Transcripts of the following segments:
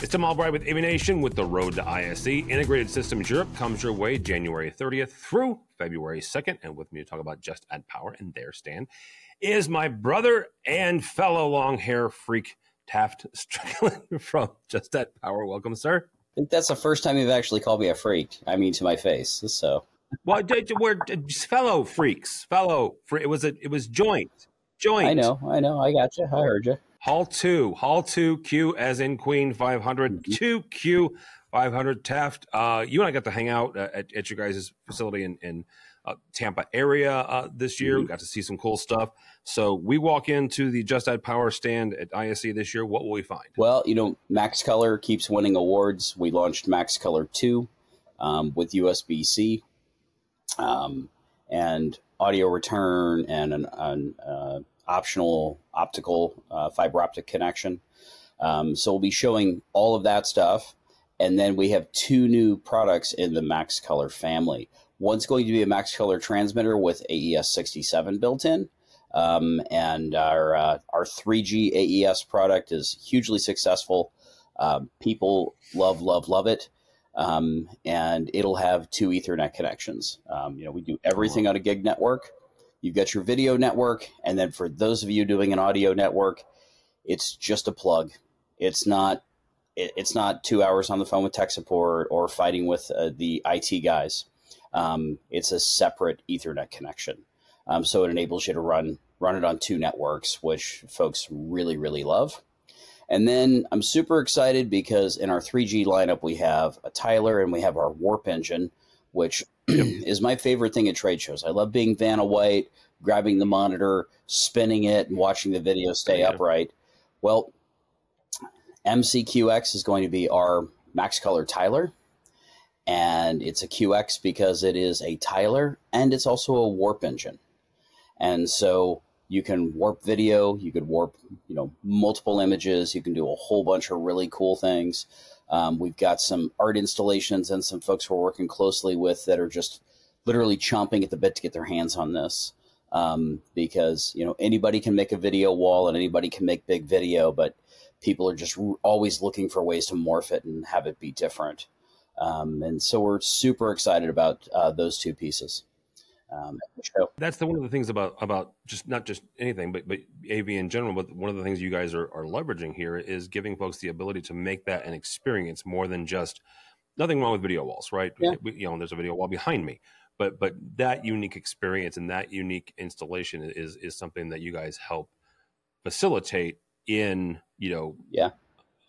It's Tim Albright with AVNation with the Road to ISE. Integrated Systems Europe comes your way January 30th through February 2nd. And with me to talk about Just Add Power and their stand is my brother and fellow long hair freak, Taft Stricklin from Just Add Power. Welcome, sir. I think that's the first time you've actually called me a freak. I mean, to my face. So, well, we're fellow freaks, fellow. It was a, it was joint, joint. I know, I know, I got you. I heard you. Hall two, Hall two, Q as in Queen, five hundred, two Q, five hundred. Taft, uh, you and I got to hang out uh, at, at your guys' facility in, in uh, Tampa area uh, this year. Mm-hmm. We got to see some cool stuff. So we walk into the Just Add Power stand at ISE this year. What will we find? Well, you know, MaxColor keeps winning awards. We launched MaxColor two um, with USB C. Um, and audio return and an, an uh, optional optical uh, fiber optic connection. Um, so we'll be showing all of that stuff. And then we have two new products in the MaxColor family. One's going to be a MaxColor transmitter with AES 67 built in. Um, and our, uh, our 3G AES product is hugely successful. Um, people love, love, love it. Um, and it'll have two Ethernet connections. Um, you know, we do everything on a gig network. You've got your video network, and then for those of you doing an audio network, it's just a plug. It's not it, it's not two hours on the phone with tech support or fighting with uh, the IT guys. Um, it's a separate Ethernet connection, um, so it enables you to run run it on two networks, which folks really really love. And then I'm super excited because in our 3G lineup we have a tiler and we have our Warp engine, which is my favorite thing at trade shows. I love being Vanna White, grabbing the monitor, spinning it, and watching the video stay yeah. upright. Well, MCQX is going to be our Max Color tiler. And it's a QX because it is a tiler and it's also a warp engine. And so you can warp video, you could warp, you know, multiple images, you can do a whole bunch of really cool things. Um, we've got some art installations and some folks we're working closely with that are just literally chomping at the bit to get their hands on this. Um, because you know anybody can make a video wall and anybody can make big video, but people are just always looking for ways to morph it and have it be different. Um, and so we're super excited about uh, those two pieces um. That's the one of the things about about just not just anything, but but AV in general. But one of the things you guys are, are leveraging here is giving folks the ability to make that an experience more than just nothing wrong with video walls, right? Yeah. We, you know, there's a video wall behind me, but but that unique experience and that unique installation is is something that you guys help facilitate in you know yeah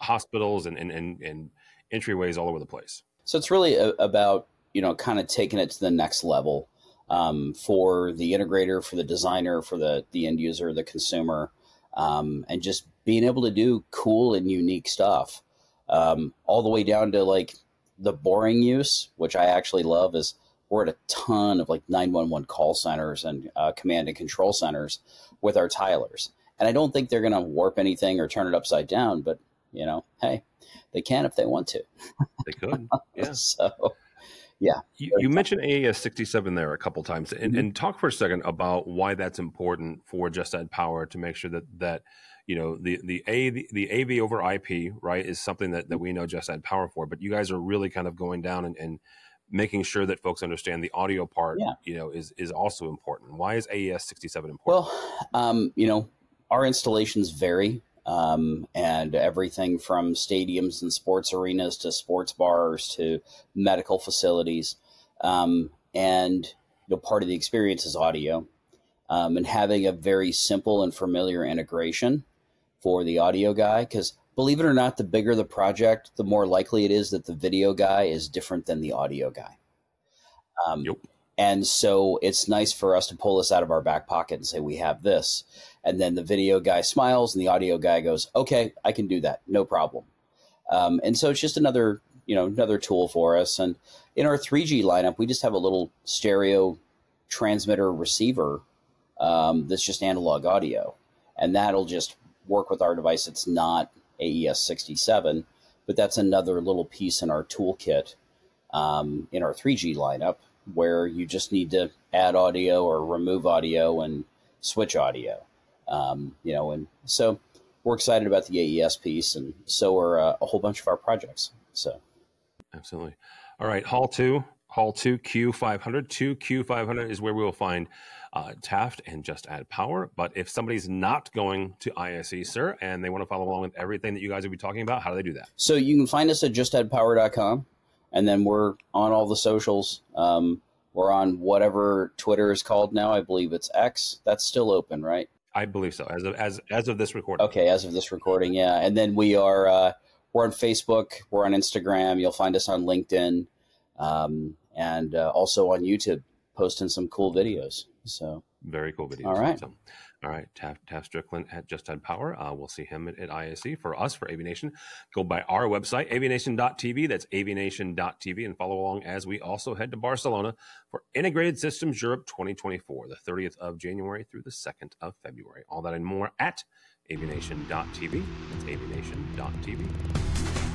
hospitals and and and, and entryways all over the place. So it's really a, about you know kind of taking it to the next level um, for the integrator, for the designer, for the the end user, the consumer, um, and just being able to do cool and unique stuff, um, all the way down to like the boring use, which I actually love, is we're at a ton of like 911 call centers and uh, command and control centers with our tilers. And I don't think they're going to warp anything or turn it upside down, but you know, hey, they can if they want to. They could. Yeah. so yeah. You, you mentioned AES 67 there a couple times, and, mm-hmm. and, talk for a second about why that's important for Just Add Power to make sure that that you know the the a the, the AV over IP right is something that that we know Just Add Power for, but you guys are really kind of going down and, and making sure that folks understand the audio part. Yeah. you know, is is also important. Why is AES 67 important? Well, um, you know, our installations vary um, and everything from stadiums and sports arenas to sports bars to medical facilities. Um, and you know, part of the experience is audio, um, and having a very simple and familiar integration for the audio guy. Because believe it or not, the bigger the project, the more likely it is that the video guy is different than the audio guy. Um, yep. And so it's nice for us to pull this out of our back pocket and say, we have this. And then the video guy smiles and the audio guy goes, okay, I can do that. No problem. Um, and so it's just another, you know, another tool for us. And in our 3G lineup, we just have a little stereo transmitter receiver um, that's just analog audio. And that'll just work with our device. It's not AES 67, but that's another little piece in our toolkit um, in our 3G lineup where you just need to add audio or remove audio and switch audio. Um, you know, and so we're excited about the AES piece, and so are uh, a whole bunch of our projects. So, absolutely. All right, Hall two, Hall two Q five hundred, two Q five hundred is where we will find uh, Taft and Just Add Power. But if somebody's not going to ISE, sir, and they want to follow along with everything that you guys will be talking about, how do they do that? So you can find us at justaddpower.com, and then we're on all the socials. Um, we're on whatever Twitter is called now. I believe it's X. That's still open, right? I believe so. As of as as of this recording. Okay, as of this recording, yeah. And then we are uh, we're on Facebook. We're on Instagram. You'll find us on LinkedIn, um, and uh, also on YouTube, posting some cool videos. So very cool videos. All right. So, all right, Taft, Taft Stricklin at Just Add Power. Uh, we'll see him at, at ISE. For us, for AVNation, go by our website, avnation.tv. That's avnation.tv, and follow along as we also head to Barcelona for Integrated Systems Europe 2024, the 30th of January through the 2nd of February. All that and more at avnation.tv. That's avnation.tv.